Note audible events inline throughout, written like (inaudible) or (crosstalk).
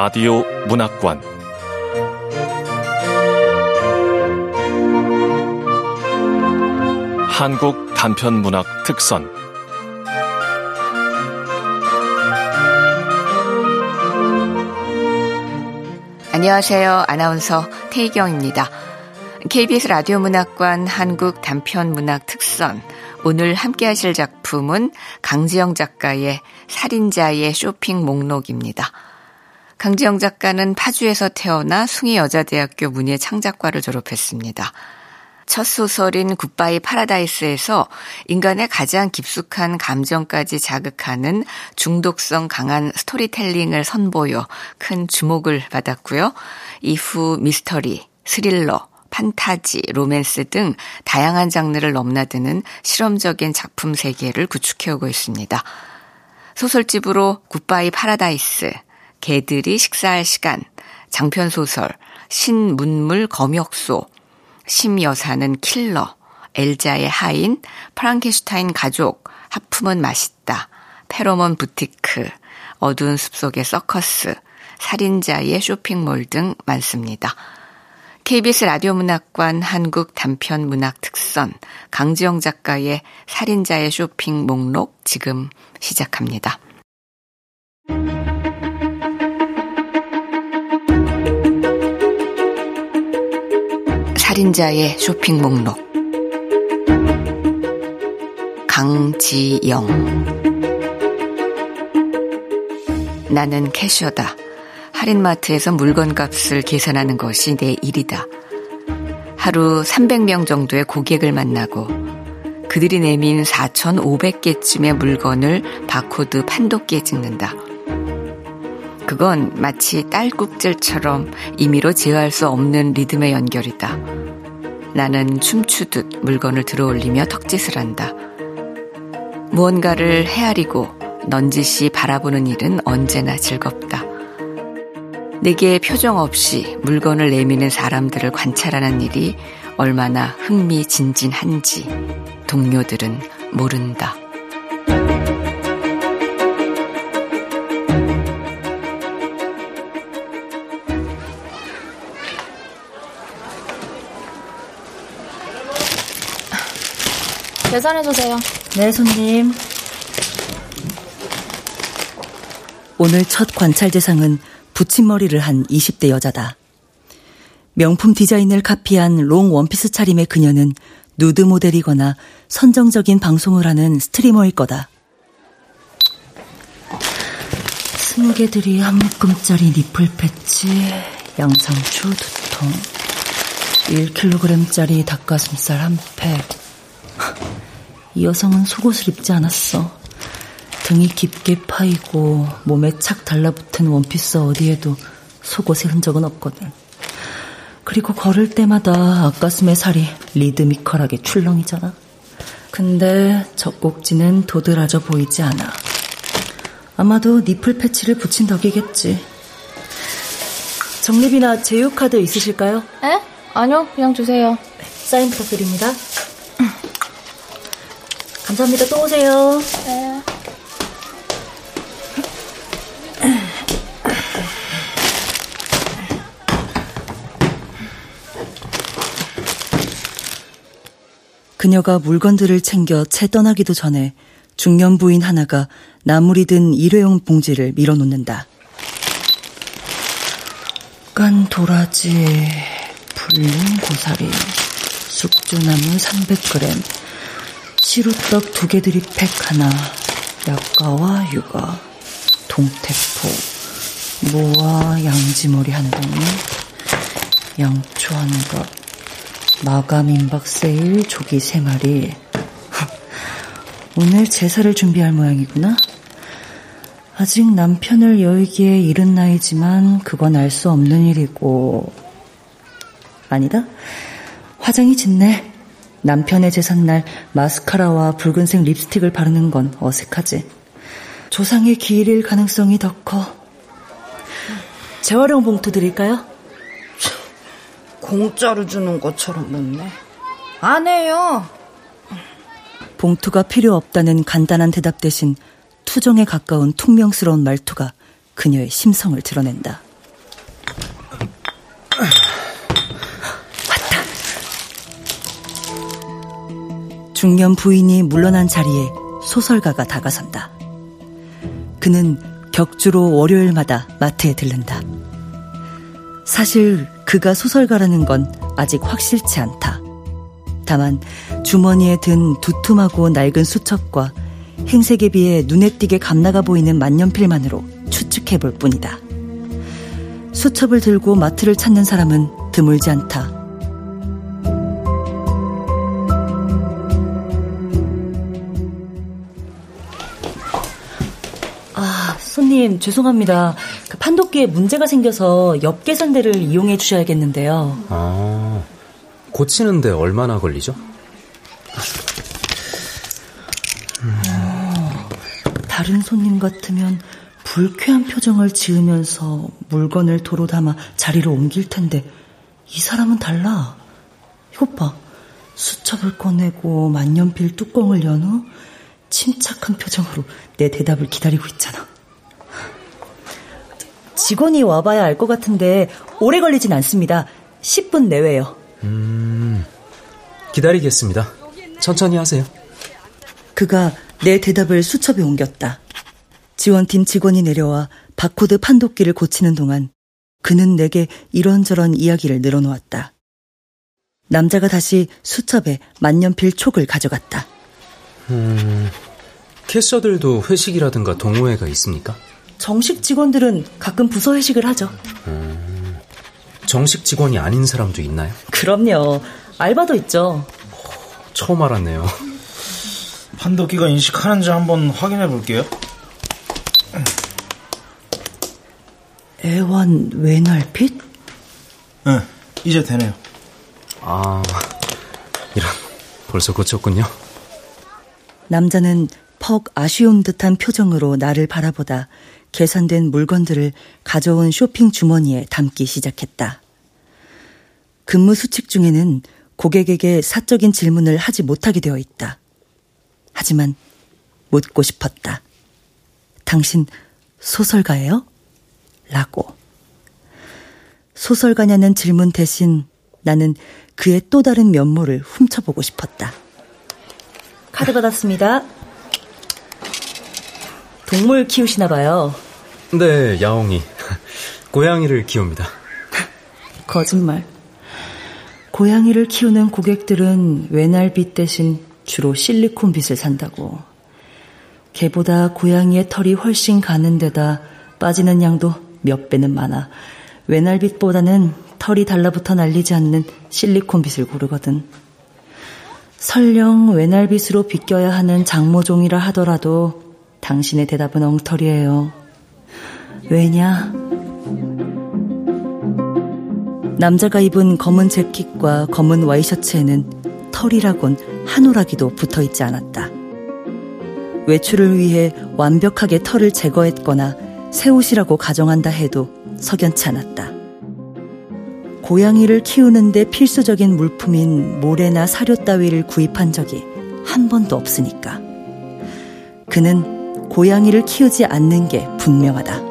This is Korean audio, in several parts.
라디오 문학관 한국 단편 문학 특선 안녕하세요. 아나운서 태희경입니다. KBS 라디오 문학관 한국 단편 문학 특선 오늘 함께 하실 작품은 강지영 작가의 살인자의 쇼핑 목록입니다. 강지영 작가는 파주에서 태어나 숭의여자대학교 문예창작과를 졸업했습니다. 첫 소설인 굿바이 파라다이스에서 인간의 가장 깊숙한 감정까지 자극하는 중독성 강한 스토리텔링을 선보여 큰 주목을 받았고요. 이후 미스터리, 스릴러, 판타지, 로맨스 등 다양한 장르를 넘나드는 실험적인 작품 세계를 구축해오고 있습니다. 소설집으로 굿바이 파라다이스, 개들이 식사할 시간, 장편소설, 신문물 검역소, 심여사는 킬러, 엘자의 하인, 프랑켄슈타인 가족, 하품은 맛있다, 페로몬 부티크, 어두운 숲속의 서커스, 살인자의 쇼핑몰 등 많습니다. KBS 라디오 문학관 한국 단편 문학 특선 강지영 작가의 살인자의 쇼핑 목록 지금 시작합니다. 살인자의 쇼핑 목록 강지영 나는 캐셔다. 할인마트에서 물건 값을 계산하는 것이 내 일이다. 하루 300명 정도의 고객을 만나고 그들이 내민 4,500개쯤의 물건을 바코드 판독기에 찍는다. 그건 마치 딸꾹질처럼 임의로 제어할 수 없는 리듬의 연결이다. 나는 춤추듯 물건을 들어올리며 턱짓을 한다. 무언가를 헤아리고 넌지시 바라보는 일은 언제나 즐겁다. 내게 표정 없이 물건을 내미는 사람들을 관찰하는 일이 얼마나 흥미진진한지 동료들은 모른다. 계산해주세요. 네, 손님. 오늘 첫 관찰 대상은 붙임머리를 한 20대 여자다. 명품 디자인을 카피한 롱 원피스 차림의 그녀는 누드 모델이거나 선정적인 방송을 하는 스트리머일 거다. 스무 개들이 한 묶음짜리 nipple patch, 양상추 두 통, 1kg짜리 닭가슴살 한 팩. 이 여성은 속옷을 입지 않았어. 등이 깊게 파이고 몸에 착 달라붙은 원피스 어디에도 속옷의 흔적은 없거든. 그리고 걸을 때마다 앞가슴의 살이 리드미컬하게 출렁이잖아. 근데 젖꼭지는 도드라져 보이지 않아. 아마도 니플 패치를 붙인 덕이겠지. 정립이나 제휴카드 있으실까요? 에? 아니요, 그냥 주세요. 사인 부탁드립니다. 감사합니다. 또 오세요. 네. 그녀가 물건들을 챙겨 채 떠나기도 전에 중년 부인 하나가 나물이 든 일회용 봉지를 밀어놓는다. 깐 도라지, 불린 고사리, 숙주나물 300g, 시루떡 두 개 들이 팩 하나, 약과와 육아, 동태포, 무와 양지머리 한 동이, 양초 한 컵, 마감 임박 세일 조기 세 마리. (laughs) 오늘 제사를 준비할 모양이구나. 아직 남편을 여의기에 이른 나이지만 그건 알 수 없는 일이고. 아니다. 화장이 짙네. 남편의 제삿날 마스카라와 붉은색 립스틱을 바르는 건 어색하지. 조상의 기일일 가능성이 더 커. 재활용 봉투 드릴까요? 공짜로 주는 것처럼 묻네. 안 해요. 봉투가 필요 없다는 간단한 대답 대신 투정에 가까운 퉁명스러운 말투가 그녀의 심성을 드러낸다. 중년 부인이 물러난 자리에 소설가가 다가선다. 그는 격주로 월요일마다 마트에 들른다. 사실 그가 소설가라는 건 아직 확실치 않다. 다만 주머니에 든 두툼하고 낡은 수첩과 행색에 비해 눈에 띄게 감나가 보이는 만년필만으로 추측해 볼 뿐이다. 수첩을 들고 마트를 찾는 사람은 드물지 않다. 아, 손님, 죄송합니다. 그 판독기에 문제가 생겨서 옆 계산대를 이용해 주셔야겠는데요. 아, 고치는데 얼마나 걸리죠? 다른 손님 같으면 불쾌한 표정을 지으면서 물건을 도로 담아 자리로 옮길 텐데 이 사람은 달라. 이것 봐. 수첩을 꺼내고 만년필 뚜껑을 연 후 침착한 표정으로 내 대답을 기다리고 있잖아. 직원이 와봐야 알 것 같은데 오래 걸리진 않습니다. 10분 내외요. 음, 기다리겠습니다. 천천히 하세요. 그가 내 대답을 수첩에 옮겼다. 지원팀 직원이 내려와 바코드 판독기를 고치는 동안 그는 내게 이런저런 이야기를 늘어놓았다. 남자가 다시 수첩에 만년필 촉을 가져갔다. 음, 캐셔들도 회식이라든가 동호회가 있습니까? 정식 직원들은 가끔 부서 회식을 하죠. 음, 정식 직원이 아닌 사람도 있나요? 그럼요. 알바도 있죠. 처음 알았네요. 판독기가 인식하는지 한번 확인해 볼게요. 애완 외날빛? 네, 이제 되네요. 아, 이런, 벌써 고쳤군요. 남자는 퍽 아쉬운 듯한 표정으로 나를 바라보다 계산된 물건들을 가져온 쇼핑 주머니에 담기 시작했다. 근무 수칙 중에는 고객에게 사적인 질문을 하지 못하게 되어 있다. 하지만 묻고 싶었다. 당신 소설가예요? 라고. 소설가냐는 질문 대신 나는 그의 또 다른 면모를 훔쳐보고 싶었다. 카드 받았습니다. 동물 키우시나 봐요. 네, 야옹이. (laughs) 고양이를 키웁니다. 거짓말. 고양이를 키우는 고객들은 외날빛 대신 주로 실리콘빛을 산다고. 개보다 고양이의 털이 훨씬 가는 데다 빠지는 양도 몇 배는 많아. 외날빛보다는 털이 달라붙어 날리지 않는 실리콘빛을 고르거든. 설령 외날빛으로 비껴야 하는 장모종이라 하더라도 당신의 대답은 엉터리예요. 왜냐? 남자가 입은 검은 재킷과 검은 와이셔츠에는 털이라곤 한 오라기도 붙어 있지 않았다. 외출을 위해 완벽하게 털을 제거했거나 새 옷이라고 가정한다 해도 석연치 않았다. 고양이를 키우는데 필수적인 물품인 모래나 사료 따위를 구입한 적이 한 번도 없으니까. 그는 고양이를 키우지 않는 게 분명하다.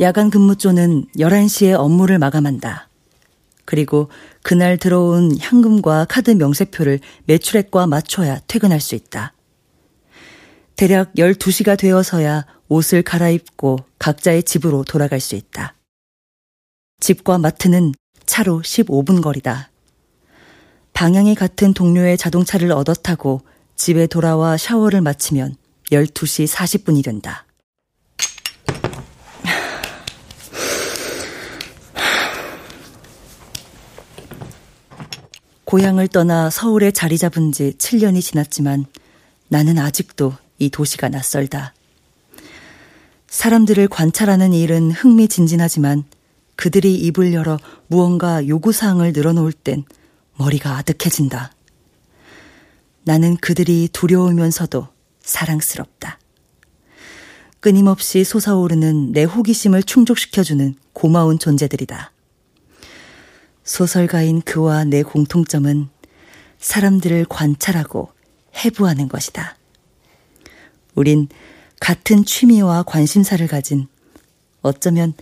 야간 근무조는 11시에 업무를 마감한다. 그리고 그날 들어온 현금과 카드 명세표를 매출액과 맞춰야 퇴근할 수 있다. 대략 12시가 되어서야 옷을 갈아입고 각자의 집으로 돌아갈 수 있다. 집과 마트는 차로 15분 거리다. 방향이 같은 동료의 자동차를 얻어 타고 집에 돌아와 샤워를 마치면 12시 40분이 된다. 고향을 떠나 서울에 자리 잡은 지 7년이 지났지만 나는 아직도 이 도시가 낯설다. 사람들을 관찰하는 일은 흥미진진하지만 그들이 입을 열어 무언가 요구사항을 늘어놓을 땐 머리가 아득해진다. 나는 그들이 두려우면서도 사랑스럽다. 끊임없이 솟아오르는 내 호기심을 충족시켜주는 고마운 존재들이다. 소설가인 그와 내 공통점은 사람들을 관찰하고 해부하는 것이다. 우린 같은 취미와 관심사를 가진 어쩌면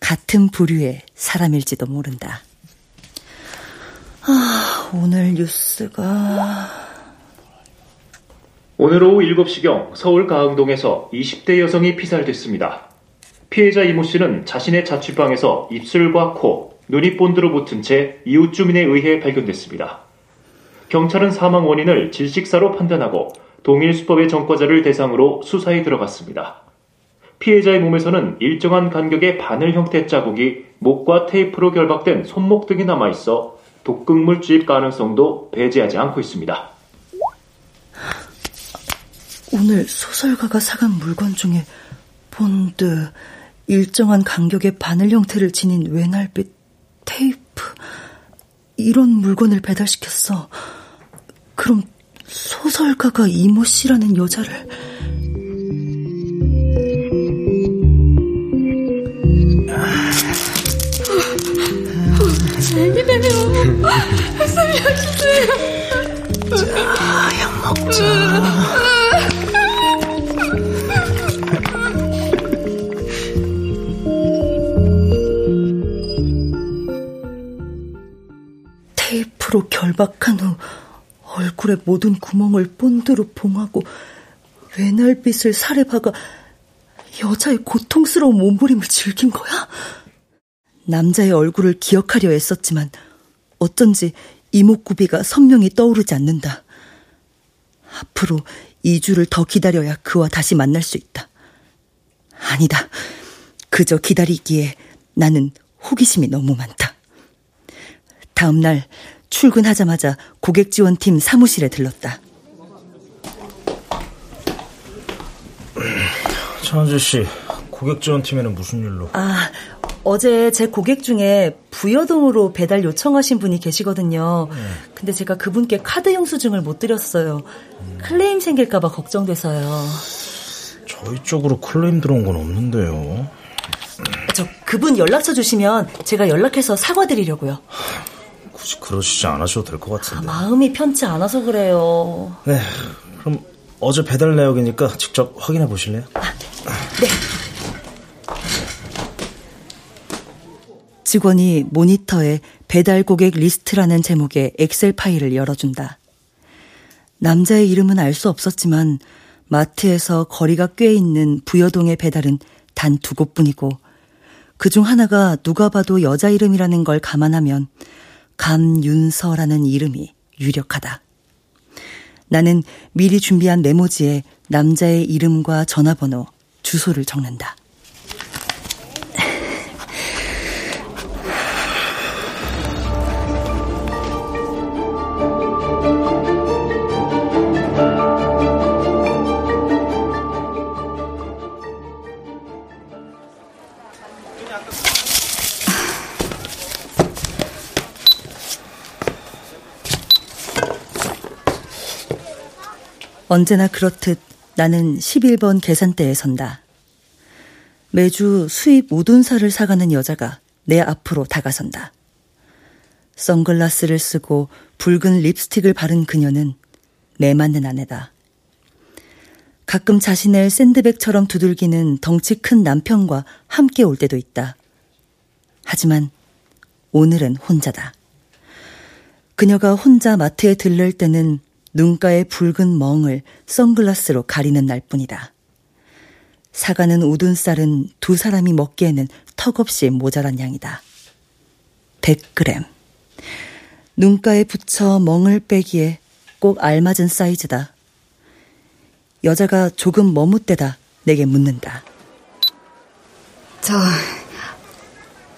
같은 부류의 사람일지도 모른다. 아, 오늘 뉴스가... 오늘 오후 7시경 서울 가흥동에서 20대 여성이 피살됐습니다. 피해자 이모 씨는 자신의 자취방에서 입술과 코, 눈이 본드로 붙은 채 이웃 주민에 의해 발견됐습니다. 경찰은 사망 원인을 질식사로 판단하고 동일 수법의 전과자를 대상으로 수사에 들어갔습니다. 피해자의 몸에서는 일정한 간격의 바늘 형태 자국이 목과 테이프로 결박된 손목 등이 남아 있어 독극물 주입 가능성도 배제하지 않고 있습니다. 오늘 소설가가 사간 물건 중에 본드, 일정한 간격의 바늘 형태를 지닌 외날빗, 테이프, 이런 물건을 배달시켰어. 그럼 소설가가 이모 씨라는 여자를... 애기네요. 살려주세요. 자, 약 먹자. 테이프로 결박한 후 얼굴의 모든 구멍을 본드로 봉하고 외날빛을 살에 박아 여자의 고통스러운 몸부림을 즐긴 거야? 남자의 얼굴을 기억하려 애썼지만 어쩐지 이목구비가 선명히 떠오르지 않는다. 앞으로 2주를 더 기다려야 그와 다시 만날 수 있다. 아니다. 그저 기다리기에 나는 호기심이 너무 많다. 다음 날 출근하자마자 고객 지원팀 사무실에 들렀다. 차은재 씨, 고객 지원팀에는 무슨 일로? 아, 어제 제 고객 중에 부여동으로 배달 요청하신 분이 계시거든요. 네. 근데 제가 그분께 카드 영수증을 못 드렸어요. 음. 클레임 생길까봐 걱정돼서요. 저희 쪽으로 클레임 들어온 건 없는데요. 저 그분 연락처 주시면 제가 연락해서 사과드리려고요. 굳이 그러시지 않으셔도 될 것 같은데. 아, 마음이 편치 않아서 그래요. 네, 그럼 어제 배달 내역이니까 직접 확인해 보실래요? 아, 네. 직원이 모니터에 배달 고객 리스트라는 제목의 엑셀 파일을 열어준다. 남자의 이름은 알 수 없었지만 마트에서 거리가 꽤 있는 부여동의 배달은 단 두 곳뿐이고 그중 하나가 누가 봐도 여자 이름이라는 걸 감안하면 감윤서라는 이름이 유력하다. 나는 미리 준비한 메모지에 남자의 이름과 전화번호, 주소를 적는다. 언제나 그렇듯 나는 11번 계산대에 선다. 매주 수입 우둔살을 사가는 여자가 내 앞으로 다가선다. 선글라스를 쓰고 붉은 립스틱을 바른 그녀는 매 맞는 아내다. 가끔 자신을 샌드백처럼 두들기는 덩치 큰 남편과 함께 올 때도 있다. 하지만 오늘은 혼자다. 그녀가 혼자 마트에 들를 때는 눈가의 붉은 멍을 선글라스로 가리는 날뿐이다. 사가는 우둔살은 두 사람이 먹기에는 턱없이 모자란 양이다. 100g. 눈가에 붙여 멍을 빼기에 꼭 알맞은 사이즈다. 여자가 조금 머뭇대다 내게 묻는다. 저,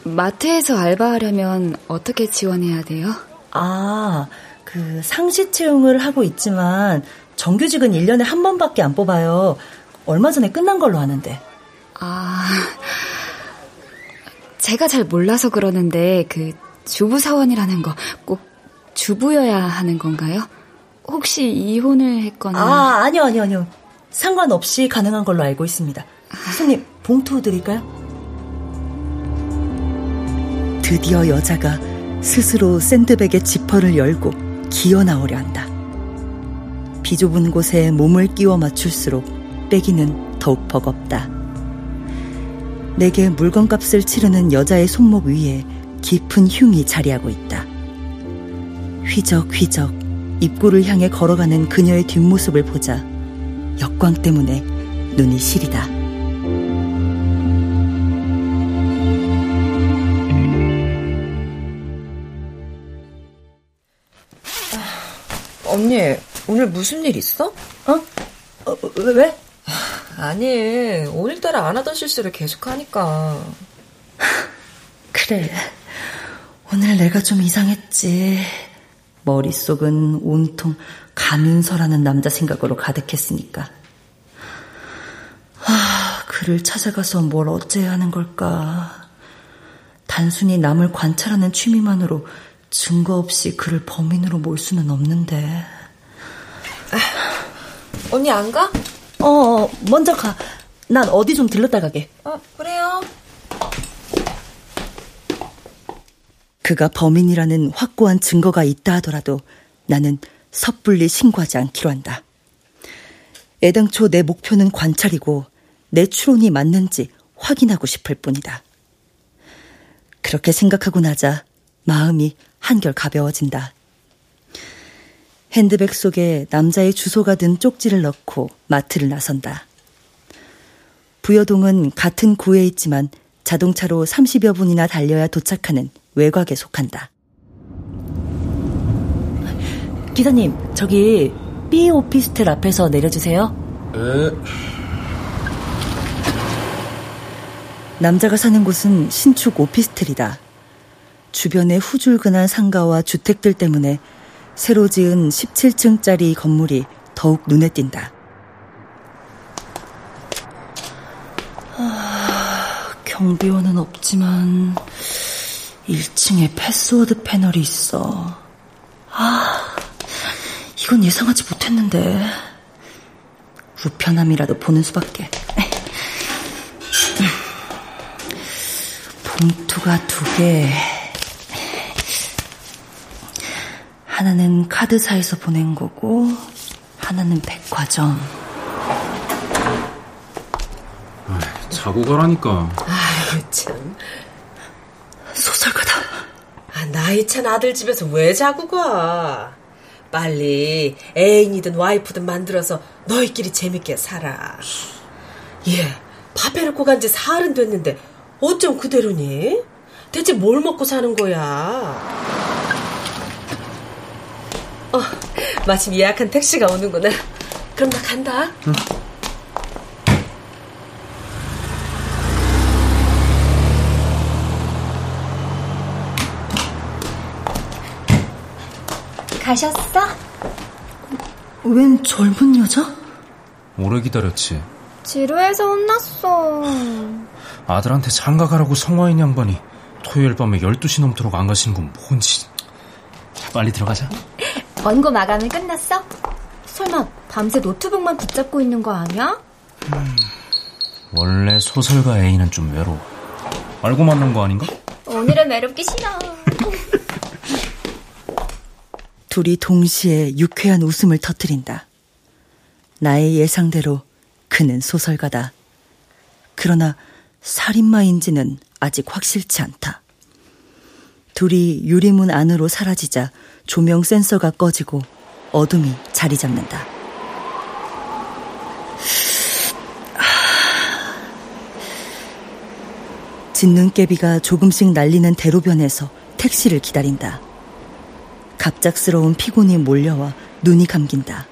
마트에서 알바하려면 어떻게 지원해야 돼요? 아, 그 상시 채용을 하고 있지만 정규직은 1년에 한 번밖에 안 뽑아요. 얼마 전에 끝난 걸로 아는데. 아, 제가 잘 몰라서 그러는데 그 주부 사원이라는 거 꼭 주부여야 하는 건가요? 혹시 이혼을 했거나 아, 아니요, 아니요, 아니요. 상관없이 가능한 걸로 알고 있습니다. 손님, 봉투 드릴까요? 드디어 여자가 스스로 샌드백의 지퍼를 열고 기어 나오려 한다. 비좁은 곳에 몸을 끼워 맞출수록 빼기는 더욱 버겁다. 내게 물건값을 치르는 여자의 손목 위에 깊은 흉이 자리하고 있다. 휘적휘적 입구를 향해 걸어가는 그녀의 뒷모습을 보자 역광 때문에 눈이 시리다. 언니, 오늘 무슨 일 있어? 어? 어 왜? 아니, 오늘따라 안 하던 실수를 계속 하니까. (laughs) 그래. 오늘 내가 좀 이상했지. 머릿속은 온통 가민서라는 남자 생각으로 가득했으니까. 아, 그를 찾아가서 뭘 어째야 하는 걸까. 단순히 남을 관찰하는 취미만으로 증거 없이 그를 범인으로 몰 수는 없는데. 아, 언니 안 가? 어, 어, 먼저 가. 난 어디 좀 들렀다 가게. 어, 그래요. 그가 범인이라는 확고한 증거가 있다 하더라도 나는 섣불리 신고하지 않기로 한다. 애당초 내 목표는 관찰이고 내 추론이 맞는지 확인하고 싶을 뿐이다. 그렇게 생각하고 나자 마음이 한결 가벼워진다. 핸드백 속에 남자의 주소가 든 쪽지를 넣고 마트를 나선다. 부여동은 같은 구에 있지만 자동차로 30여 분이나 달려야 도착하는 외곽에 속한다. 기사님, 저기 B 오피스텔 앞에서 내려주세요. 에? 남자가 사는 곳은 신축 오피스텔이다. 주변의 후줄근한 상가와 주택들 때문에 새로 지은 17층짜리 건물이 더욱 눈에 띈다. 아, 경비원은 없지만 1층에 패스워드 패널이 있어. 아, 이건 예상하지 못했는데. 우편함이라도 보는 수밖에. 봉투가 두 개. 하나는 카드사에서 보낸 거고, 하나는 백화점. 아, 자고 가라니까. 아유, 참. 소설가다. 아, 나이 찬 아들 집에서 왜 자고 가? 빨리 애인이든 와이프든 만들어서 너희끼리 재밌게 살아. 예, 밥 해놓고 간 지 사흘은 됐는데 어쩜 그대로니? 대체 뭘 먹고 사는 거야? 어, 마침 예약한 택시가 오는구나. 그럼 나 간다. 응. 가셨어? 웬 젊은 여자? 오래 기다렸지. 지루해서 혼났어. 아들한테 장가 가라고 성화인 양반이 토요일 밤에 12시 넘도록 안 가시는 건 뭔지. 빨리 들어가자. 원고 마감은 끝났어? 설마 밤새 노트북만 붙잡고 있는 거 아니야? 음, 원래 소설가 A는 좀 외로워. 알고 만난 거 아닌가? 오늘은 외롭기 싫어. (laughs) 둘이 동시에 유쾌한 웃음을 터뜨린다. 나의 예상대로 그는 소설가다. 그러나 살인마인지는 아직 확실치 않다. 둘이 유리문 안으로 사라지자 조명 센서가 꺼지고 어둠이 자리 잡는다. 진눈깨비가 조금씩 날리는 대로변에서 택시를 기다린다. 갑작스러운 피곤이 몰려와 눈이 감긴다.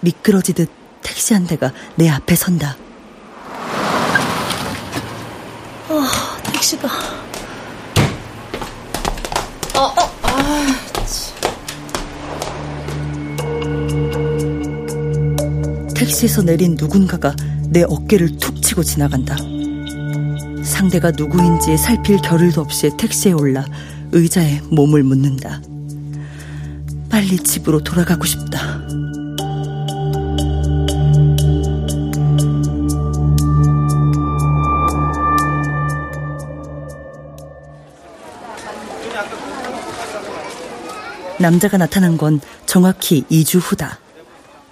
미끄러지듯 택시 한 대가 내 앞에 선다. 아, 택시다. 어, 어, 택시에서 내린 누군가가 내 어깨를 툭 치고 지나간다. 상대가 누구인지 살필 겨를도 없이 택시에 올라 의자에 몸을 묻는다. 빨리 집으로 돌아가고 싶다. 남자가 나타난 건 정확히 2주 후다.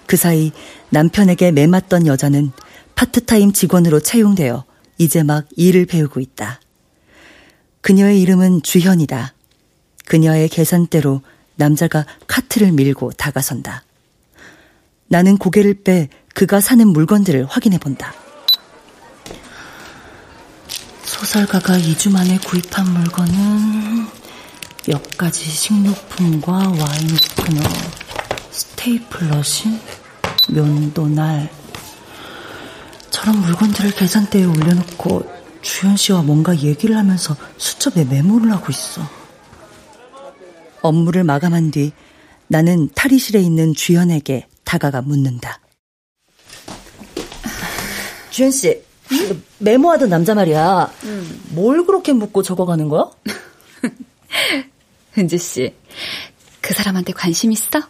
그 사이 남편에게 매맞던 여자는 파트타임 직원으로 채용되어 이제 막 일을 배우고 있다. 그녀의 이름은 주현이다. 그녀의 계산대로 남자가 카트를 밀고 다가선다. 나는 고개를 빼 그가 사는 물건들을 확인해 본다. 소설가가 2주 만에 구입한 물건은 몇 가지 식료품과 와인 오프너, 스테이플러신, 면도날. 저런 물건들을 계산대에 올려놓고 주현 씨와 뭔가 얘기를 하면서 수첩에 메모를 하고 있어. 업무를 마감한 뒤 나는 탈의실에 있는 주현에게 다가가 묻는다. 주현 씨, 음? 메모하던 남자 말이야. 음. 뭘 그렇게 묻고 적어가는 거야? (laughs) 은지 씨, 그 사람한테 관심 있어?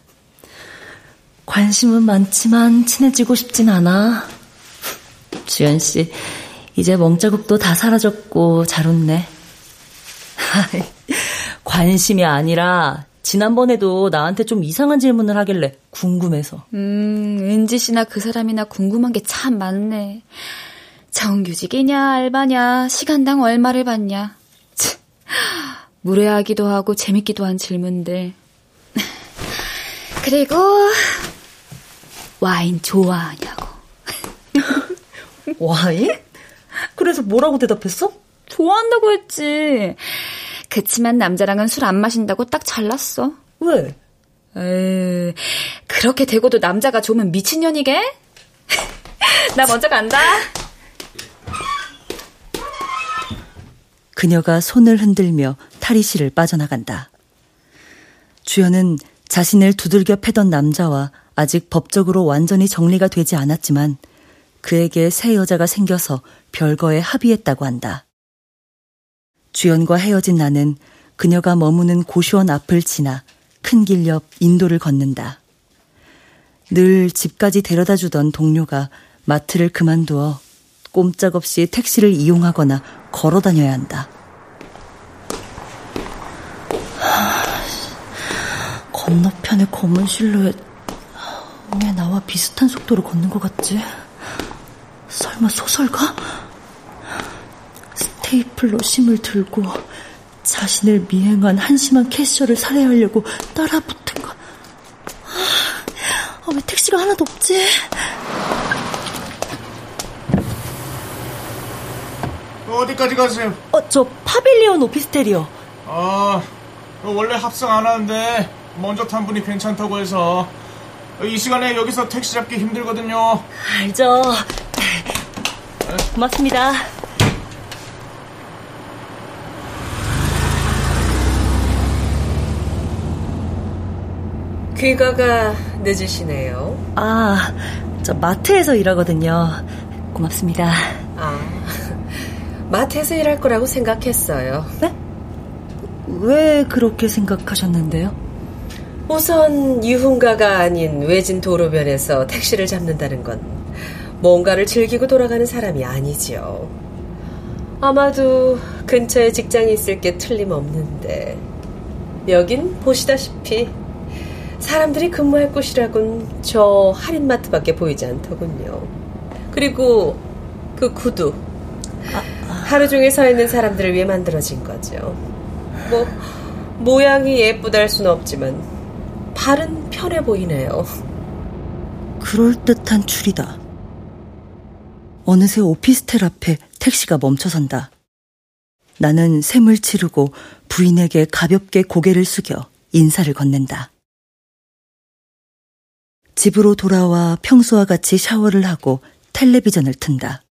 관심은 많지만 친해지고 싶진 않아. 주현 씨, 이제 멍자국도 다 사라졌고 잘 웃네. 관심이 아니라 지난번에도 나한테 좀 이상한 질문을 하길래 궁금해서. 음, 은지 씨나 그 사람이나 궁금한 게 참 많네. 정규직이냐, 알바냐, 시간당 얼마를 받냐. 무례하기도 하고 재밌기도 한 질문들. (laughs) 그리고 와인 좋아하냐고. (laughs) 와인? 그래서 뭐라고 대답했어? 좋아한다고 했지. 그치만 남자랑은 술 안 마신다고 딱 잘랐어. 왜? 에이, 그렇게 되고도 남자가 좋으면 미친년이게? (laughs) 나 먼저 간다. 그녀가 손을 흔들며 탈의실을 빠져나간다. 주연은 자신을 두들겨 패던 남자와 아직 법적으로 완전히 정리가 되지 않았지만 그에게 새 여자가 생겨서 별거에 합의했다고 한다. 주연과 헤어진 나는 그녀가 머무는 고시원 앞을 지나 큰 길 옆 인도를 걷는다. 늘 집까지 데려다 주던 동료가 마트를 그만두어 꼼짝없이 택시를 이용하거나 걸어 다녀야 한다. 건너편의 검은 실루엣 왜 나와 비슷한 속도로 걷는 것 같지? 설마 소설가? 스테이플러 심을 들고 자신을 미행한 한심한 캐셔를 살해하려고 따라붙은 거. 아, 왜 택시가 하나도 없지? 어디까지 가세요? 어, 저 파빌리온 오피스텔이요. 아, 원래 합성 안 하는데 먼저 탄 분이 괜찮다고 해서 이 시간에 여기서 택시 잡기 힘들거든요. 알죠. 고맙습니다. 귀가가 늦으시네요. 아, 저 마트에서 일하거든요. 고맙습니다. 아, 마트에서 일할 거라고 생각했어요. 네? 왜 그렇게 생각하셨는데요? 우선 유흥가가 아닌 외진 도로변에서 택시를 잡는다는 건 뭔가를 즐기고 돌아가는 사람이 아니지요. 아마도 근처에 직장이 있을 게 틀림없는데 여긴 보시다시피 사람들이 근무할 곳이라곤 저 할인마트밖에 보이지 않더군요. 그리고 그 구두 하루 종일 서 있는 사람들을 위해 만들어진 거죠. 뭐 모양이 예쁘다 할 수는 없지만 발은 편해 보이네요. 그럴듯한 추리다. 어느새 오피스텔 앞에 택시가 멈춰선다. 나는 샘을 치르고 부인에게 가볍게 고개를 숙여 인사를 건넨다. 집으로 돌아와 평소와 같이 샤워를 하고 텔레비전을 튼다.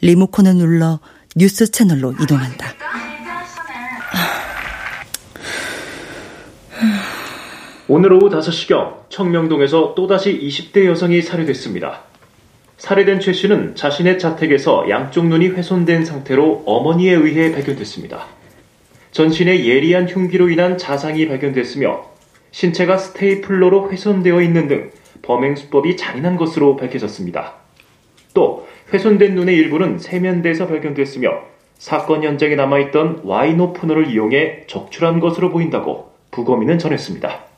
리모컨을 눌러 뉴스 채널로 이동한다. 오늘 오후 5시경 청명동에서 또다시 20대 여성이 살해됐습니다. 살해된 최 씨는 자신의 자택에서 양쪽 눈이 훼손된 상태로 어머니에 의해 발견됐습니다. 전신에 예리한 흉기로 인한 자상이 발견됐으며 신체가 스테이플러로 훼손되어 있는 등 범행 수법이 잔인한 것으로 밝혀졌습니다. 또 훼손된 눈의 일부는 세면대에서 발견됐으며 사건 현장에 남아있던 와인 오프너를 이용해 적출한 것으로 보인다고 부검인은 전했습니다.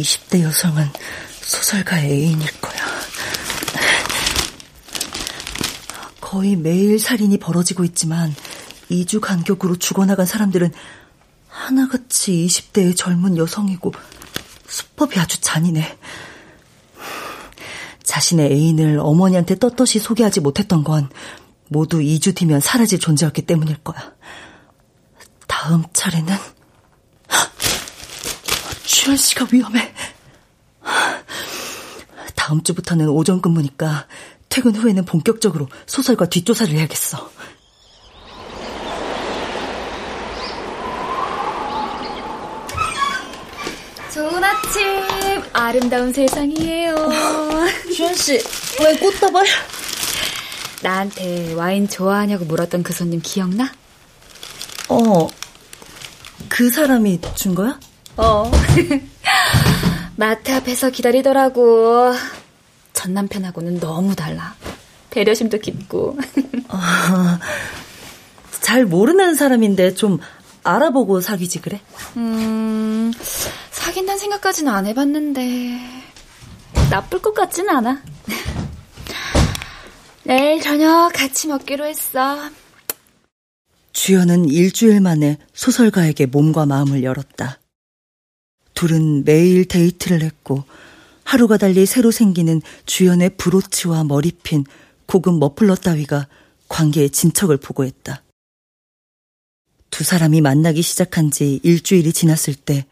20대 여성은 소설가 애인일 거야. 거의 매일 살인이 벌어지고 있지만 2주 간격으로 죽어나간 사람들은 하나같이 20대의 젊은 여성이고 수법이 아주 잔인해. 자신의 애인을 어머니한테 떳떳이 소개하지 못했던 건 모두 2주 뒤면 사라질 존재였기 때문일 거야. 다음 차례는 주현 씨가 위험해. 다음 주부터는 오전 근무니까 퇴근 후에는 본격적으로 소설과 뒷조사를 해야겠어. 좋은 아침, 아름다운 세상이에요. (laughs) 주현 씨, 왜 꽃다발? 나한테 와인 좋아하냐고 물었던 그 손님 기억나? 어, 그 사람이 준 거야? 어. (laughs) 마트 앞에서 기다리더라고. 전 남편하고는 너무 달라. 배려심도 깊고. 아, (laughs) 잘 모르는 사람인데 좀 알아보고 사귀지 그래? 음, 사귄다는 생각까지는 안 해봤는데 나쁠 것 같진 않아. (laughs) 내일 저녁 같이 먹기로 했어. 주연은 일주일 만에 소설가에게 몸과 마음을 열었다. 둘은 매일 데이트를 했고 하루가 달리 새로 생기는 주연의 브로치와 머리핀, 고급 머플러 따위가 관계의 진척을 보고했다. 두 사람이 만나기 시작한 지 일주일이 지났을 때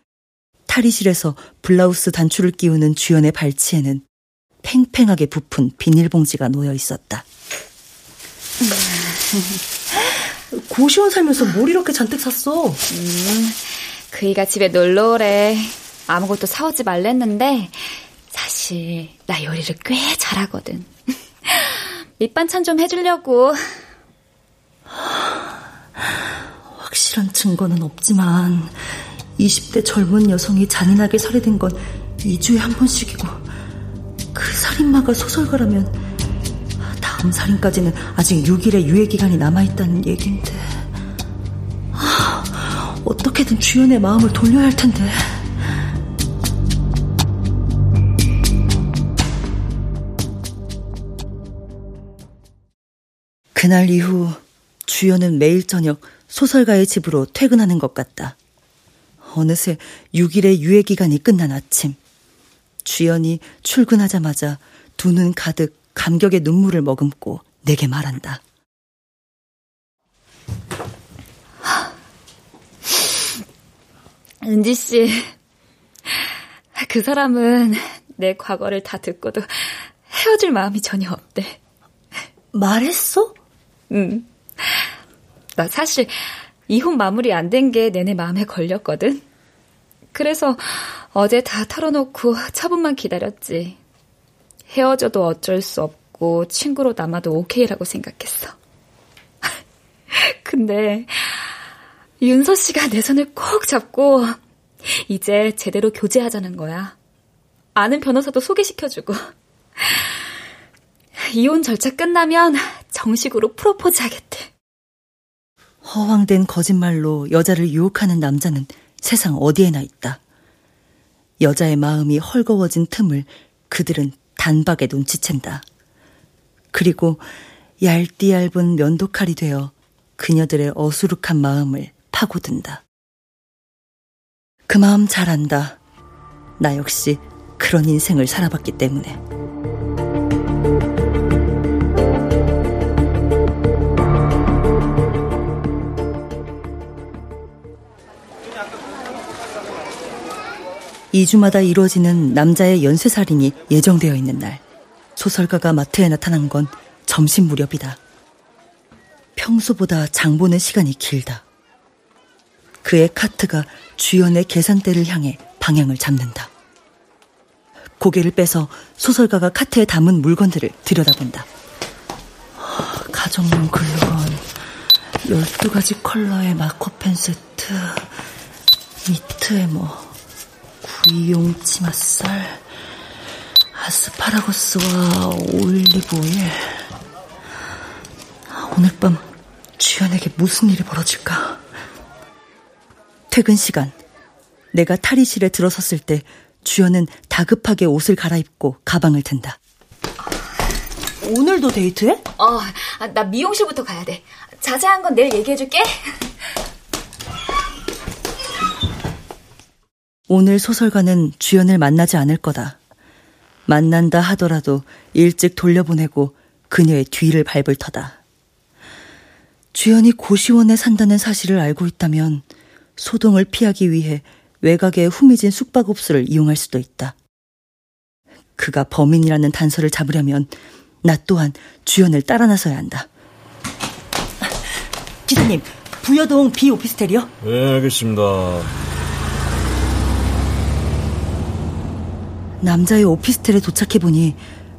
탈의실에서 블라우스 단추를 끼우는 주연의 발치에는 팽팽하게 부푼 비닐봉지가 놓여 있었다. 고시원 살면서 뭘 이렇게 잔뜩 샀어? 음, 그이가 집에 놀러 오래. 아무것도 사오지 말랬는데 사실 나 요리를 꽤 잘하거든. (laughs) 밑반찬 좀 해주려고. 확실한 증거는 없지만 20대 젊은 여성이 잔인하게 살해된 건 2주에 한 번씩이고 그 살인마가 소설가라면 다음 살인까지는 아직 6일의 유예 기간이 남아 있다는 얘긴데 아, 어떻게든 주연의 마음을 돌려야 할 텐데 그날 이후 주연은 매일 저녁 소설가의 집으로 퇴근하는 것 같다. 어느새 6일의 유예 기간이 끝난 아침. 주연이 출근하자마자 두 눈 가득 감격의 눈물을 머금고 내게 말한다. 은지 씨, (laughs) 그 사람은 내 과거를 다 듣고도 헤어질 마음이 전혀 없대. 말했어? 응. 나 사실 이혼 마무리 안 된 게 내내 마음에 걸렸거든. 그래서 어제 다 털어놓고 처분만 기다렸지. 헤어져도 어쩔 수 없고 친구로 남아도 오케이라고 생각했어. (laughs) 근데 윤서 씨가 내 손을 꼭 잡고 이제 제대로 교제하자는 거야. 아는 변호사도 소개시켜주고. 이혼 절차 끝나면 정식으로 프로포즈 하겠대. 허황된 거짓말로 여자를 유혹하는 남자는 세상 어디에나 있다. 여자의 마음이 헐거워진 틈을 그들은 단박에 눈치챈다. 그리고 얇디 얇은 면도칼이 되어 그녀들의 어수룩한 마음을 파고든다. 그 마음 잘 안다. 나 역시 그런 인생을 살아봤기 때문에. 이주마다 이루어지는 남자의 연쇄살인이 예정되어 있는 날, 소설가가 마트에 나타난 건 점심 무렵이다. 평소보다 장 보는 시간이 길다. 그의 카트가 주연의 계산대를 향해 방향을 잡는다. 고개를 빼서 소설가가 카트에 담은 물건들을 들여다본다. 가정용 글루건, 12가지 컬러의 마커펜 세트, 미트에 뭐, 구이용 치맛살, 아스파라거스와 올리브 오일. 오늘 밤 주연에게 무슨 일이 벌어질까? 퇴근 시간. 내가 탈의실에 들어섰을 때 주연은 다급하게 옷을 갈아입고 가방을 든다. 오늘도 데이트해? 어, 아, 나 미용실부터 가야 돼. 자세한 건 내일 얘기해줄게. 오늘 소설가는 주연을 만나지 않을 거다. 만난다 하더라도 일찍 돌려보내고 그녀의 뒤를 밟을 터다. 주연이 고시원에 산다는 사실을 알고 있다면 소동을 피하기 위해 외곽의 후미진 숙박업소를 이용할 수도 있다. 그가 범인이라는 단서를 잡으려면 나 또한 주연을 따라 나서야 한다. 기사님, 부여동 B 오피스텔이요? 네, 알겠습니다. 남자의 오피스텔에 도착해 보니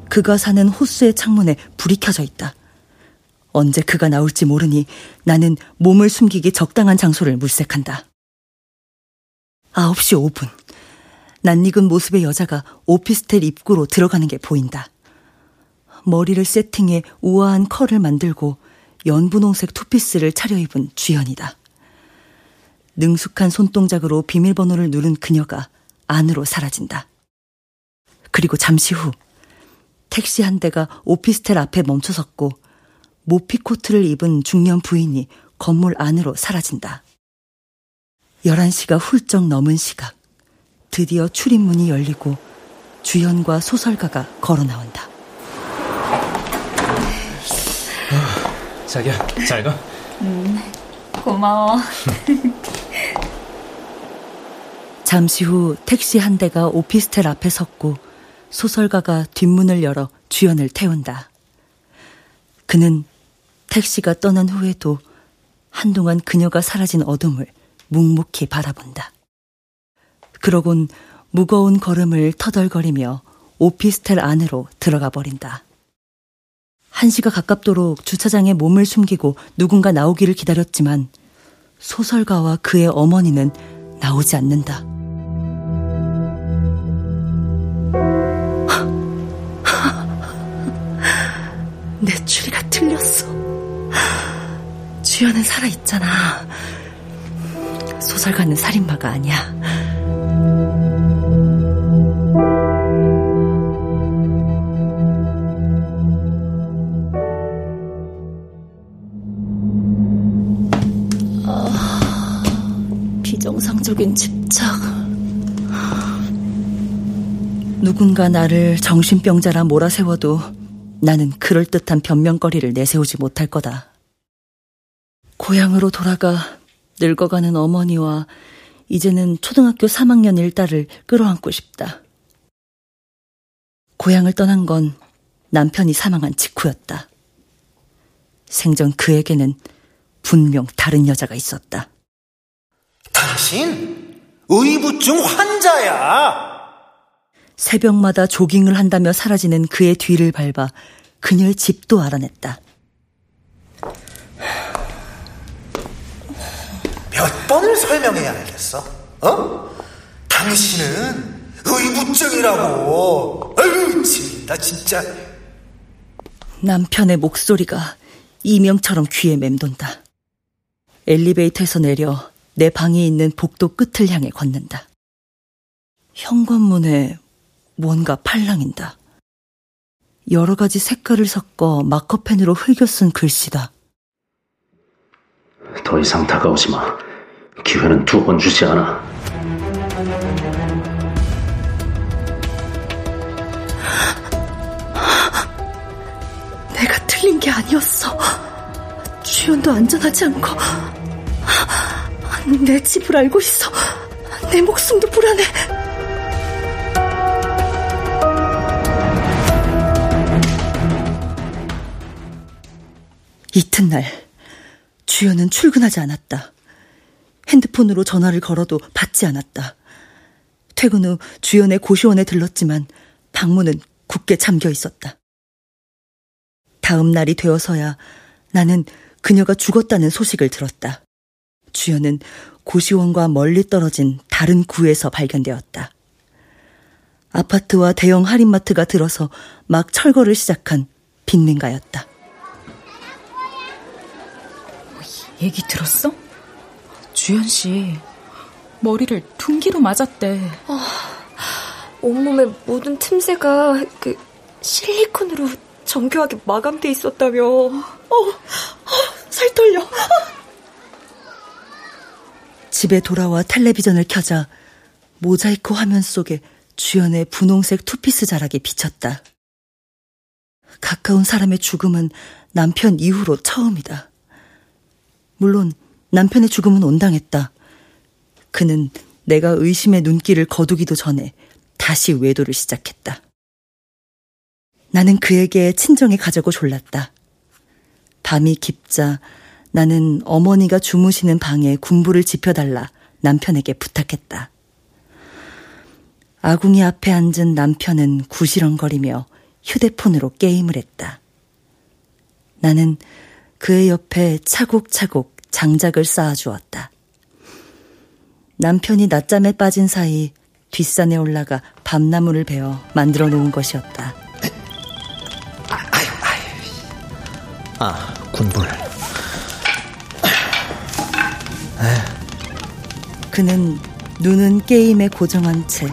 그가 사는 호수의 창문에 불이 켜져 있다. 언제 그가 나올지 모르니 나는 몸을 숨기기 적당한 장소를 물색한다. 9시 5분. 낯익은 모습의 여자가 오피스텔 입구로 들어가는 게 보인다. 머리를 세팅해 우아한 컬을 만들고 연분홍색 투피스를 차려입은 주연이다. 능숙한 손동작으로 비밀번호를 누른 그녀가 안으로 사라진다. 그리고 잠시 후 택시 한 대가 오피스텔 앞에 멈춰섰고 모피 코트를 입은 중년 부인이 건물 안으로 사라진다. 11시가 훌쩍 넘은 시각. 드디어 출입문이 열리고 주연과 소설가가 걸어 나온다. 자기야, 잘 가. 음, 고마워. (laughs) 잠시 후 택시 한 대가 오피스텔 앞에 섰고 소설가가 뒷문을 열어 주연을 태운다. 그는 택시가 떠난 후에도 한동안 그녀가 사라진 어둠을 묵묵히 바라본다. 그러곤 무거운 걸음을 터덜거리며 오피스텔 안으로 들어가 버린다. 한시가 가깝도록 주차장에 몸을 숨기고 누군가 나오기를 기다렸지만 소설가와 그의 어머니는 나오지 않는다. 내 추리가 틀렸어. 주연은 살아있잖아. 소설가는 살인마가 아니야. 아, 비정상적인 집착. 누군가 나를 정신병자라 몰아세워도 나는 그럴듯한 변명거리를 내세우지 못할 거다. 고향으로 돌아가 늙어가는 어머니와 이제는 초등학교 3학년 일딸을 끌어안고 싶다. 고향을 떠난 건 남편이 사망한 직후였다. 생전 그에게는 분명 다른 여자가 있었다. 당신 의부증 환자야. 새벽마다 조깅을 한다며 사라지는 그의 뒤를 밟아 그녀의 집도 알아냈다. 몇 번을 설명해야 알겠어? 어? 당신은 의부증이라고. 아유, 나 진짜. 남편의 목소리가 이명처럼 귀에 맴돈다. 엘리베이터에서 내려 내 방에 있는 복도 끝을 향해 걷는다. 현관문에 뭔가 팔랑인다. 여러 가지 색깔을 섞어 마커펜으로 흘겨 쓴 글씨다. 더 이상 다가오지 마. 기회는 두 번 주지 않아. 내가 틀린 게 아니었어. 주연도 안전하지 않고 내 집을 알고 있어. 내 목숨도 불안해. 이튿날 주연은 출근하지 않았다. 핸드폰으로 전화를 걸어도 받지 않았다. 퇴근 후 주연의 고시원에 들렀지만 방문은 굳게 잠겨 있었다. 다음 날이 되어서야 나는 그녀가 죽었다는 소식을 들었다. 주연은 고시원과 멀리 떨어진 다른 구에서 발견되었다. 아파트와 대형 할인마트가 들어서 막 철거를 시작한 빈민가였다. 얘기 들었어? 주연 씨 머리를 둔기로 맞았대. 어, 온몸의 모든 틈새가 그 실리콘으로 정교하게 마감돼 있었다며. 어, 어 살 떨려. 집에 돌아와 텔레비전을 켜자 모자이크 화면 속에 주연의 분홍색 투피스 자락이 비쳤다. 가까운 사람의 죽음은 남편 이후로 처음이다. 물론 남편의 죽음은 온당했다. 그는 내가 의심의 눈길을 거두기도 전에 다시 외도를 시작했다. 나는 그에게 친정에 가자고 졸랐다. 밤이 깊자 나는 어머니가 주무시는 방에 군부를 지펴달라 남편에게 부탁했다. 아궁이 앞에 앉은 남편은 구시렁거리며 휴대폰으로 게임을 했다. 나는 그의 옆에 차곡차곡 장작을 쌓아주었다. 남편이 낮잠에 빠진 사이 뒷산에 올라가 밤나무를 베어 만들어 놓은 것이었다. 아, 군불. 그는 눈은 게임에 고정한 채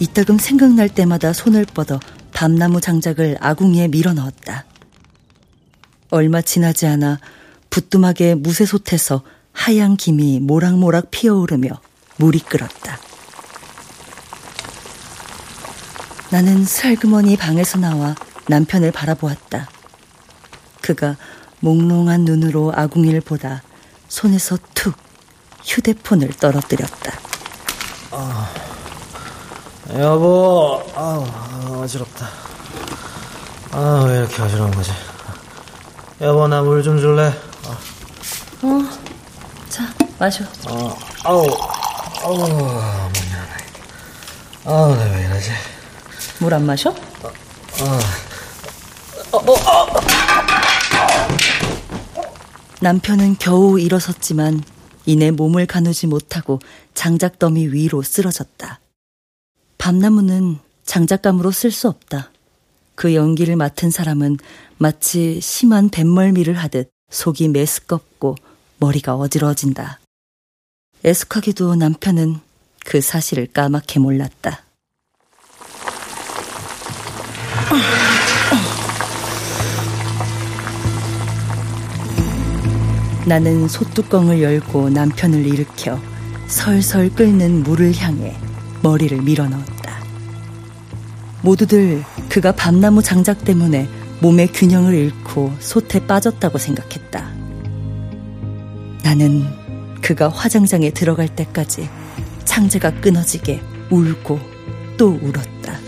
이따금 생각날 때마다 손을 뻗어 밤나무 장작을 아궁이에 밀어 넣었다. 얼마 지나지 않아 부뚜막에 무쇠솥에서 하얀 김이 모락모락 피어오르며 물이 끓었다. 나는 슬그머니 방에서 나와 남편을 바라보았다. 그가 몽롱한 눈으로 아궁이를 보다 손에서 툭 휴대폰을 떨어뜨렸다. 아, 여보, 아우, 어지럽다. 아, 왜 이렇게 어지러운 거지? 여보, 나 물 좀 줄래? 어. 어, 자, 마셔. 어, 아우, 아우, 목이 아우, 나왜 이러지? 물 안 마셔? 어, 어. 어, 어, 어. 남편은 겨우 일어섰지만 이내 몸을 가누지 못하고 장작더미 위로 쓰러졌다. 밤나무는 장작감으로 쓸 수 없다. 그 연기를 맡은 사람은 마치 심한 뱃멀미를 하듯 속이 메스껍고 머리가 어지러워진다. 애숙하게도 남편은 그 사실을 까맣게 몰랐다. 나는 솥뚜껑을 열고 남편을 일으켜 설설 끓는 물을 향해 머리를 밀어 넣었다. 모두들 그가 밤나무 장작 때문에 몸의 균형을 잃고 솥에 빠졌다고 생각했다. 나는 그가 화장장에 들어갈 때까지 창제가 끊어지게 울고 또 울었다.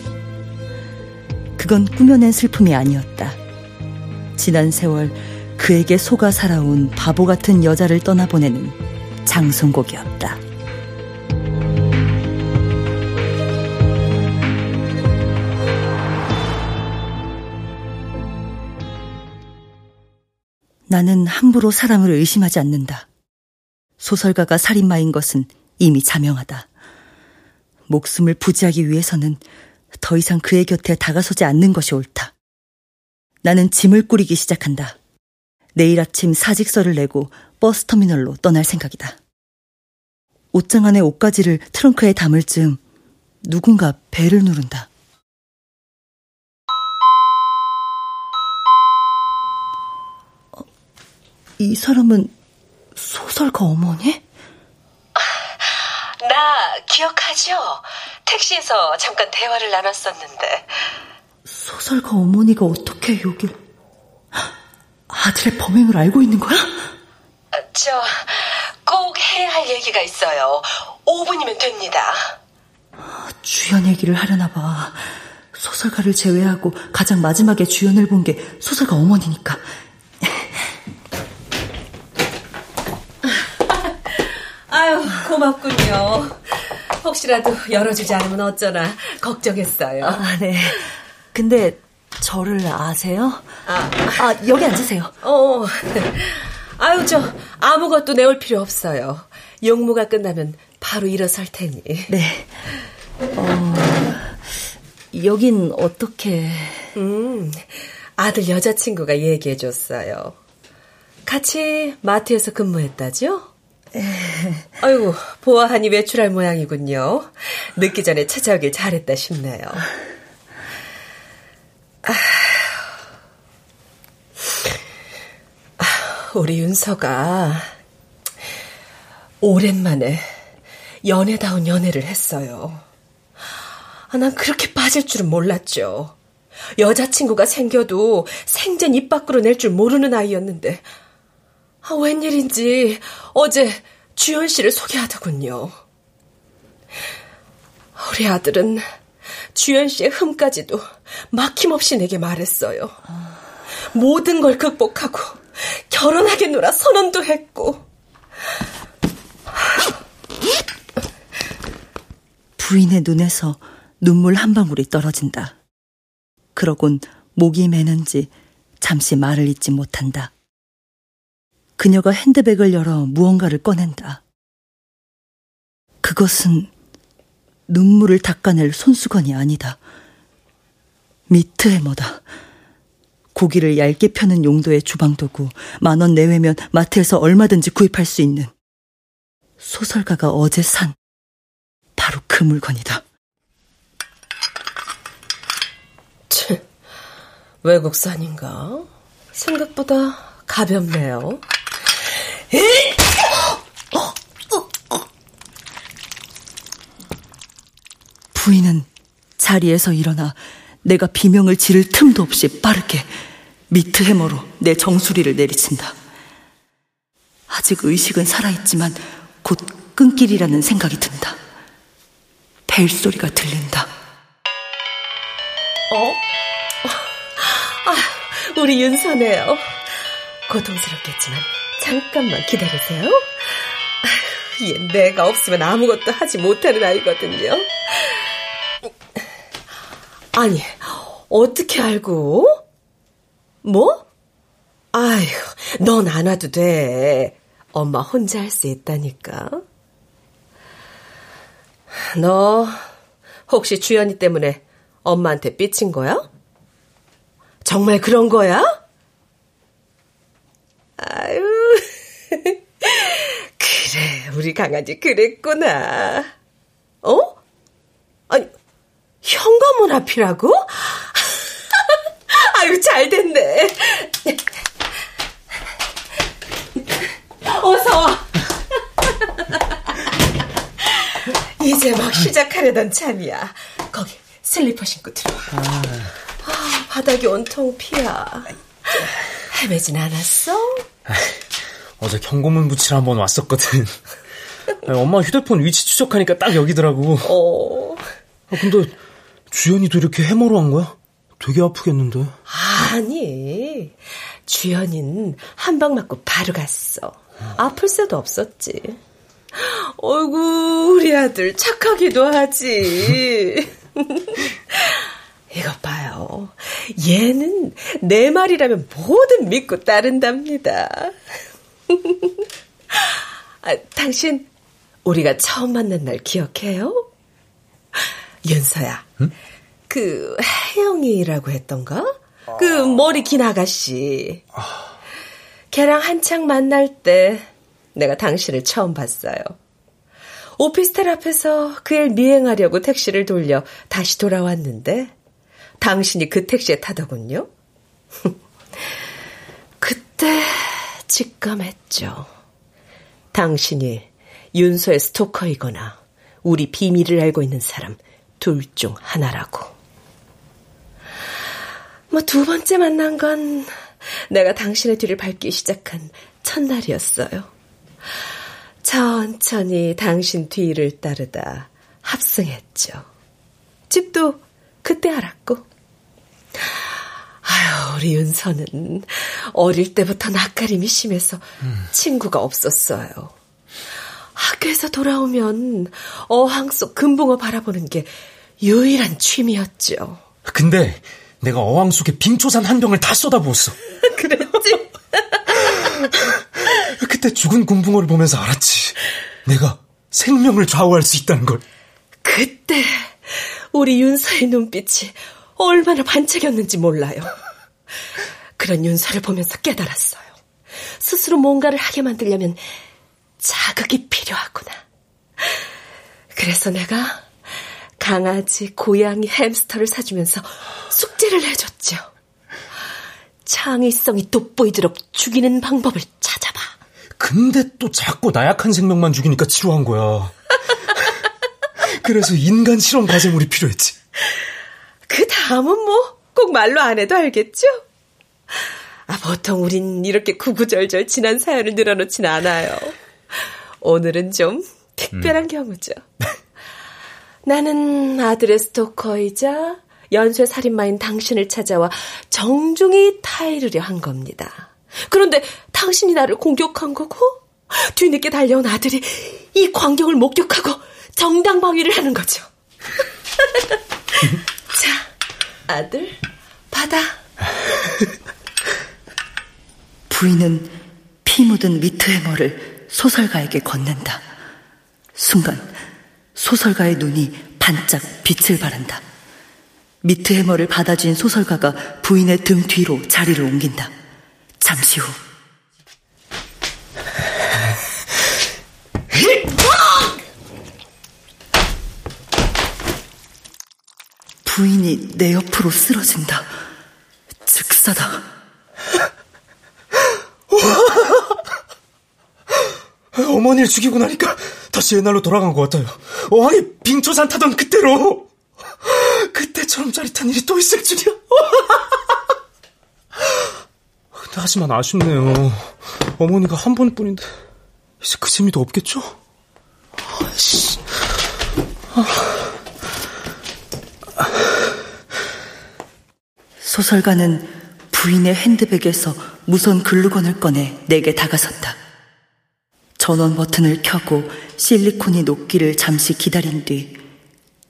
그건 꾸며낸 슬픔이 아니었다. 지난 세월 그에게 속아 살아온 바보 같은 여자를 떠나보내는 장송곡이었다. 나는 함부로 사람을 의심하지 않는다. 소설가가 살인마인 것은 이미 자명하다. 목숨을 부지하기 위해서는 더 이상 그의 곁에 다가서지 않는 것이 옳다. 나는 짐을 꾸리기 시작한다. 내일 아침 사직서를 내고 버스터미널로 떠날 생각이다. 옷장 안에 옷가지를 트렁크에 담을 즈음 누군가 배를 누른다. 이 사람은 소설가 어머니? 나 기억하죠? 택시에서 잠깐 대화를 나눴었는데. 소설가 어머니가 어떻게 여기... 아들의 범행을 알고 있는 거야? 저, 꼭 해야 할 얘기가 있어요. 5분이면 됩니다. 주연 얘기를 하려나 봐. 소설가를 제외하고 가장 마지막에 주연을 본 게 소설가 어머니니까. 아유, 고맙군요. 혹시라도 열어주지 않으면 어쩌나 걱정했어요. 아, 네. 근데 저를 아세요? 아, 아 여기 앉으세요. 어, 아유, 저 아무것도 내올 필요 없어요. 용무가 끝나면 바로 일어설 테니. 네. 어, 여긴 어떻게? 음, 아들 여자친구가 얘기해줬어요. 같이 마트에서 근무했다죠? (laughs) 아이고, 보아하니 외출할 모양이군요. 늦기 전에 찾아오길 잘했다 싶네요. 아, 우리 윤서가 오랜만에 연애다운 연애를 했어요. 아, 난 그렇게 빠질 줄은 몰랐죠. 여자친구가 생겨도 생전 입 밖으로 낼 줄 모르는 아이였는데, 아, 웬일인지 어제 주연 씨를 소개하더군요. 우리 아들은 주연 씨의 흠까지도 막힘없이 내게 말했어요. 모든 걸 극복하고 결혼하겠노라 선언도 했고. 부인의 눈에서 눈물 한 방울이 떨어진다. 그러곤 목이 메는지 잠시 말을 잇지 못한다. 그녀가 핸드백을 열어 무언가를 꺼낸다. 그것은 눈물을 닦아낼 손수건이 아니다. 미트 해머다. 고기를 얇게 펴는 용도의 주방도구, 만 원 내외면 마트에서 얼마든지 구입할 수 있는 소설가가 어제 산 바로 그 물건이다. 치, 외국산인가? 생각보다 가볍네요. 부인은 자리에서 일어나 내가 비명을 지를 틈도 없이 빠르게 미트 해머로 내 정수리를 내리친다. 아직 의식은 살아있지만 곧 끊기리라는 생각이 든다. 벨 소리가 들린다. 어? 아, 우리 윤서네요. 고통스럽겠지만 잠깐만 기다리세요. 얘 내가 없으면 아무것도 하지 못하는 아이거든요. 아니, 어떻게 알고? 뭐? 아휴, 넌 안 와도 돼. 엄마 혼자 할 수 있다니까. 너 혹시 주연이 때문에 엄마한테 삐친 거야? 정말 그런 거야? 아유, 그래, 우리 강아지 그랬구나. 어? 아니, 현관문 앞이라고? (laughs) 아유, 잘 됐네. 어서 와. (laughs) 이제 막 시작하려던 참이야. 거기 슬리퍼 신고 들어와. 아, 아 바닥이 온통 피야. 헤매진 않았어? 아, 어제 경고문 붙이러 한번 왔었거든. 엄마 휴대폰 위치 추적하니까 딱 여기더라고. 어. 아, 근데 주연이도 이렇게 해머로 한 거야? 되게 아프겠는데. 아니, 주연이는 한 방 맞고 바로 갔어. 아플 새도 없었지. 어이구, 우리 아들 착하기도 하지. (laughs) 이것 봐요. 얘는 내 말이라면 뭐든 믿고 따른답니다. (laughs) 아, 당신 우리가 처음 만난 날 기억해요? 윤서야. 응? 그 혜영이라고 했던가? 그 머리 긴 아가씨. 걔랑 한창 만날 때 내가 당신을 처음 봤어요. 오피스텔 앞에서 그일 미행하려고 택시를 돌려 다시 돌아왔는데 당신이 그 택시에 타더군요. (laughs) 그때 직감했죠. 당신이 윤서의 스토커이거나 우리 비밀을 알고 있는 사람 둘 중 하나라고. 뭐 두 번째 만난 건 내가 당신의 뒤를 밟기 시작한 첫날이었어요. 천천히 당신 뒤를 따르다 합승했죠. 집도 그때 알았고. 아유, 우리 윤서는 어릴 때부터 낯가림이 심해서 음. 친구가 없었어요. 학교에서 돌아오면 어항 속 금붕어 바라보는 게 유일한 취미였죠. 근데 내가 어항 속에 빙초산 한 병을 다 쏟아부었어. (laughs) 그랬지? (laughs) 그때 죽은 금붕어를 보면서 알았지. 내가 생명을 좌우할 수 있다는 걸. 그때 우리 윤서의 눈빛이 얼마나 반짝였는지 몰라요. 그런 윤서를 보면서 깨달았어요. 스스로 뭔가를 하게 만들려면 자극이 필요하구나. 그래서 내가 강아지, 고양이, 햄스터를 사주면서 숙제를 해줬죠. 창의성이 돋보이도록 죽이는 방법을 찾아봐. 근데 또 자꾸 나약한 생명만 죽이니까 지루한 거야. 그래서 인간 실험 과제물이 필요했지. 그 다음은 뭐 꼭 말로 안 해도 알겠죠? 아, 보통 우린 이렇게 구구절절 지난 사연을 늘어놓진 않아요. 오늘은 좀 특별한 음. 경우죠. (laughs) 나는 아들의 스토커이자 연쇄 살인마인 당신을 찾아와 정중히 타이르려 한 겁니다. 그런데 당신이 나를 공격한 거고 뒤늦게 달려온 아들이 이 광경을 목격하고 정당방위를 하는 거죠. (laughs) 자, 아들, 받아. (laughs) 부인은 피 묻은 미트해머를 소설가에게 건넨다. 순간 소설가의 눈이 반짝 빛을 발한다. 미트 해머를 받아준 소설가가 부인의 등 뒤로 자리를 옮긴다. 잠시 후 부인이 내 옆으로 쓰러진다. 즉사다. 어머니를 죽이고 나니까 다시 옛날로 돌아간 것 같아요. 어항에 빙초산 타던 그때로. 그때처럼 짜릿한 일이 또 있을 줄이야. (laughs) 근데 하지만 아쉽네요. 어머니가 한 번뿐인데 이제 그 재미도 없겠죠? 아이씨. 아. 소설가는 부인의 핸드백에서 무선 글루건을 꺼내 내게 다가선다. 전원 버튼을 켜고 실리콘이 녹기를 잠시 기다린 뒤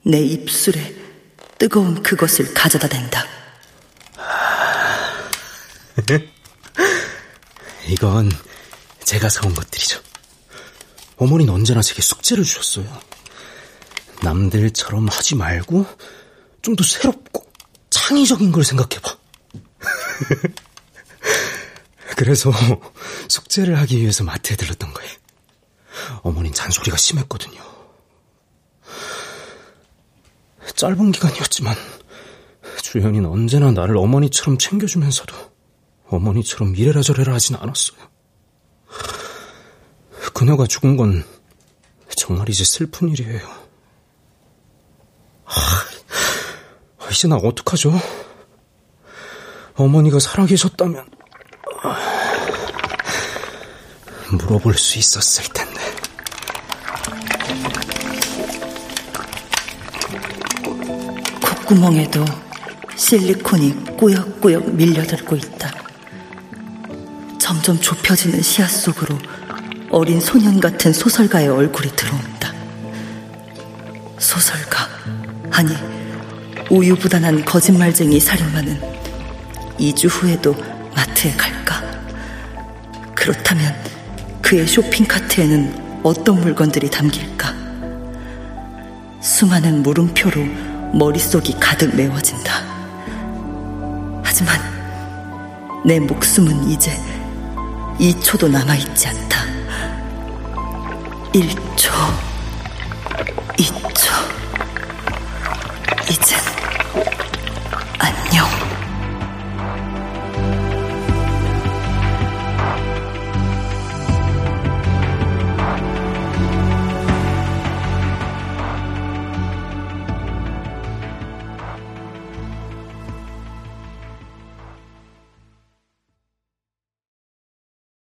내 입술에 뜨거운 그것을 가져다 댄다. (laughs) 이건 제가 사온 것들이죠. 어머니는 언제나 제게 숙제를 주셨어요. 남들처럼 하지 말고 좀 더 새롭고 창의적인 걸 생각해봐. (laughs) 그래서 숙제를 하기 위해서 마트에 들렀던 거예요. 어머닌 잔소리가 심했거든요. 짧은 기간이었지만 주연이는 언제나 나를 어머니처럼 챙겨주면서도 어머니처럼 이래라 저래라 하진 않았어요. 그녀가 죽은 건 정말 이제 슬픈 일이에요. 이제 나 어떡하죠? 어머니가 살아계셨다면 물어볼 수 있었을 텐데. 콧구멍에도 실리콘이 꾸역꾸역 밀려들고 있다. 점점 좁혀지는 시야 속으로 어린 소년 같은 소설가의 얼굴이 들어온다. 소설가, 아니, 우유부단한 거짓말쟁이 살인마는 2주 후에도 마트에 갈까? 그렇다면 그의 쇼핑카트에는 어떤 물건들이 담길까? 수많은 물음표로 머릿속이 가득 메워진다. 하지만 내 목숨은 이제 2초도 남아있지 않다. 1초, 2초, 이젠